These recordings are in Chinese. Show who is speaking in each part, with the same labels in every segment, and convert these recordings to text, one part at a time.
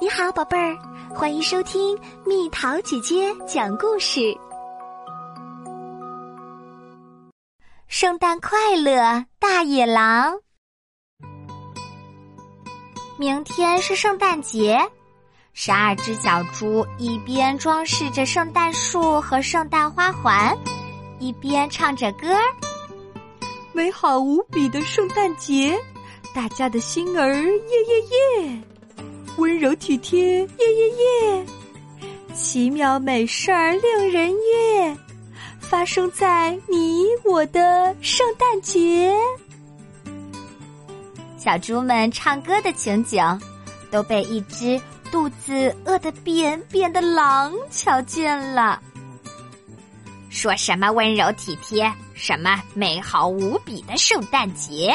Speaker 1: 你好，宝贝儿，欢迎收听蜜桃姐姐讲故事。圣诞快乐，大野狼！明天是圣诞节，十二只小猪一边装饰着圣诞树和圣诞花环，一边唱着歌儿。
Speaker 2: 美好无比的圣诞节，大家的心儿耶耶耶！温柔体贴，耶耶耶！奇妙美事儿令人悦，发生在你我的圣诞节。
Speaker 1: 小猪们唱歌的情景，都被一只肚子饿得扁扁的狼瞧见了。
Speaker 3: 说什么温柔体贴，什么美好无比的圣诞节？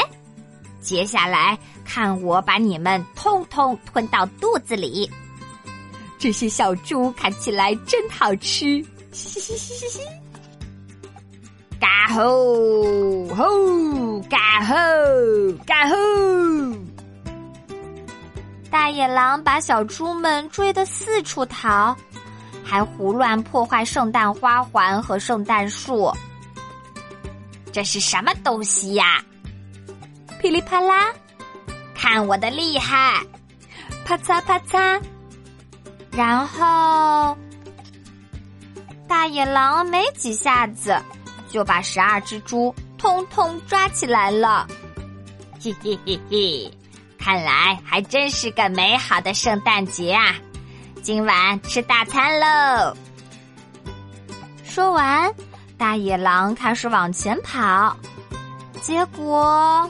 Speaker 3: 接下来看我把你们通通吞到肚子里！
Speaker 2: 这些小猪看起来真好吃，嘻嘻嘻嘻嘻！
Speaker 3: 嘎吼吼，嘎吼嘎吼！
Speaker 1: 大野狼把小猪们追得四处逃，还胡乱破坏圣诞花环和圣诞树。
Speaker 3: 这是什么东西呀？
Speaker 1: 噼里啪啦，
Speaker 3: 看我的厉害！
Speaker 1: 啪嚓啪嚓，然后大野狼没几下子就把十二只猪通通抓起来了。
Speaker 3: 嘿嘿嘿嘿，看来还真是个美好的圣诞节啊！今晚吃大餐喽！
Speaker 1: 说完，大野狼开始往前跑，结果。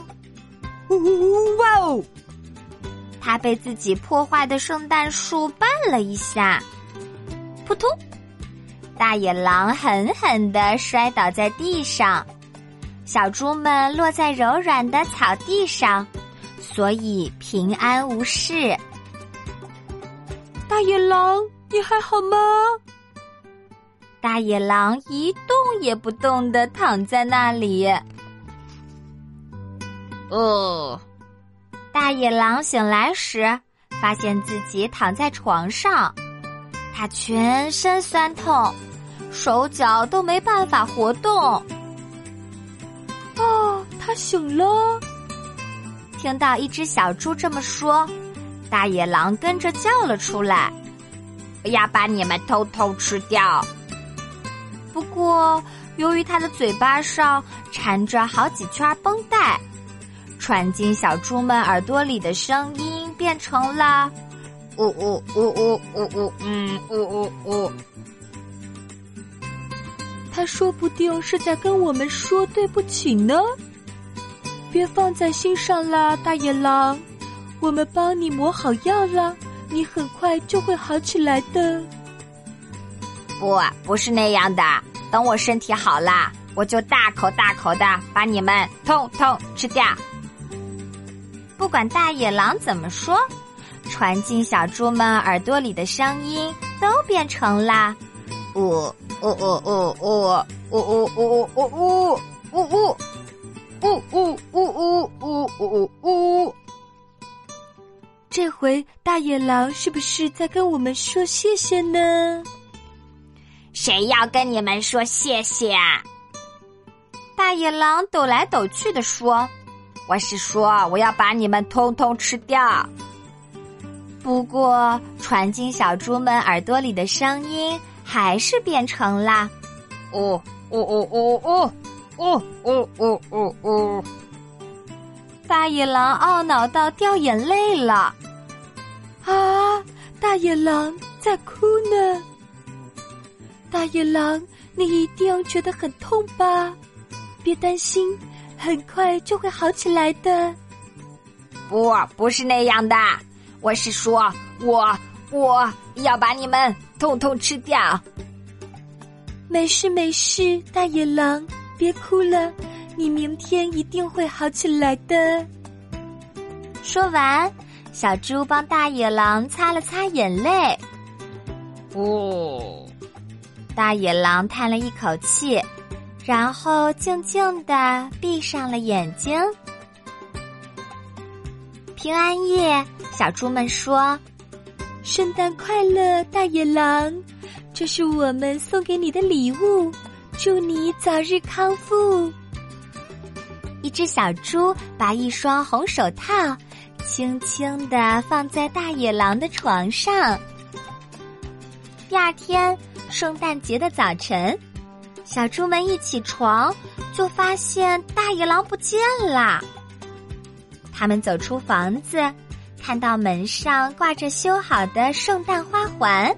Speaker 2: 哇哦！
Speaker 1: 他被自己破坏的圣诞树绊了一下，扑通！大野狼狠狠的摔倒在地上，小猪们落在柔软的草地上，所以平安无事。
Speaker 2: 大野狼，你还好吗？
Speaker 1: 大野狼一动也不动的躺在那里。
Speaker 3: 哦，
Speaker 1: 大野狼醒来时，发现自己躺在床上，他全身酸痛，手脚都没办法活动。
Speaker 2: 哦，他醒了。
Speaker 1: 听到一只小猪这么说，大野狼跟着叫了出来：“
Speaker 3: 我要把你们偷偷吃掉。”
Speaker 1: 不过，由于他的嘴巴上缠着好几圈绷带。传进小猪们耳朵里的声音变成了“呜呜呜呜呜呜嗯呜呜呜”。
Speaker 2: 他说不定是在跟我们说对不起呢。别放在心上啦，大野狼。我们帮你抹好药了，你很快就会好起来的。
Speaker 3: 不，不是那样的。等我身体好了，我就大口大口的把你们通通吃掉。
Speaker 1: 不管大野狼怎么说，传进小猪们耳朵里的声音都变成了“呜呜呜呜呜呜呜呜呜呜呜呜呜呜呜呜呜呜呜”。
Speaker 2: 这回大野狼是不是在跟我们说谢谢呢？
Speaker 3: 谁要跟你们说谢谢啊？
Speaker 1: 大野狼抖来抖去的说。
Speaker 3: 我是说，我要把你们通通吃掉。
Speaker 1: 不过，传进小猪们耳朵里的声音还是变成了“
Speaker 3: 哦哦哦哦哦哦哦哦哦哦”。
Speaker 1: 大野狼懊恼到掉眼泪了。
Speaker 2: 啊！大野狼在哭呢。大野狼，你一定觉得很痛吧？别担心。很快就会好起来的。
Speaker 3: 不，不是那样的。我是说，我我要把你们通通吃掉。
Speaker 2: 没事没事，大野狼，别哭了，你明天一定会好起来的。
Speaker 1: 说完，小猪帮大野狼擦了擦眼泪。
Speaker 3: 哦，
Speaker 1: 大野狼叹了一口气。然后静静的闭上了眼睛。平安夜，小猪们说：“
Speaker 2: 圣诞快乐，大野狼！这是我们送给你的礼物，祝你早日康复。
Speaker 1: 一只小猪把一双红手套轻轻的放在大野狼的床上。第二天，圣诞节的早晨，小猪们一起床就发现大野狼不见了。他们走出房子。看到门上挂着修好的圣诞花环，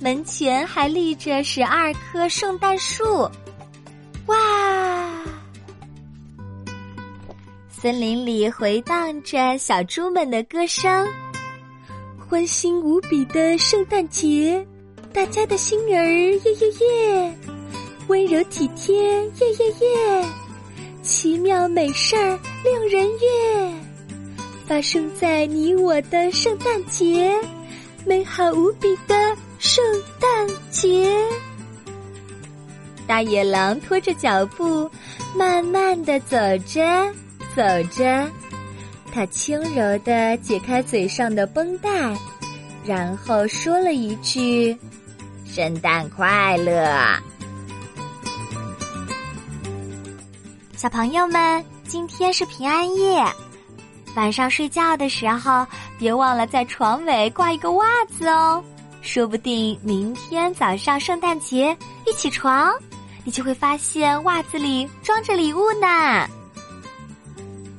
Speaker 1: 门前还立着十二棵圣诞树。哇！森林里回荡着小猪们的歌声，
Speaker 2: 欢欣无比的圣诞节，大家的心儿耶耶耶，温柔体贴耶耶耶，奇妙美事儿令人悦。发生在你我的圣诞节，美好无比的圣诞节。
Speaker 1: 大野狼拖着脚步，慢慢的走着，走着，他轻柔的解开嘴上的绷带，然后说了一句：“圣诞快乐！”小朋友们，今天是平安夜。晚上睡觉的时候，别忘了在床尾挂一个袜子哦。说不定明天早上圣诞节一起床，你就会发现袜子里装着礼物呢。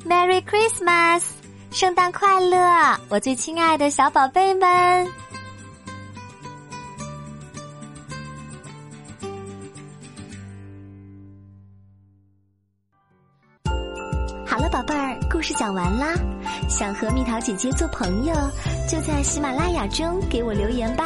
Speaker 1: Merry Christmas，圣诞快乐，我最亲爱的小宝贝们。
Speaker 4: 好了，宝贝儿，故事讲完啦。想和蜜桃姐姐做朋友，就在喜马拉雅中给我留言吧。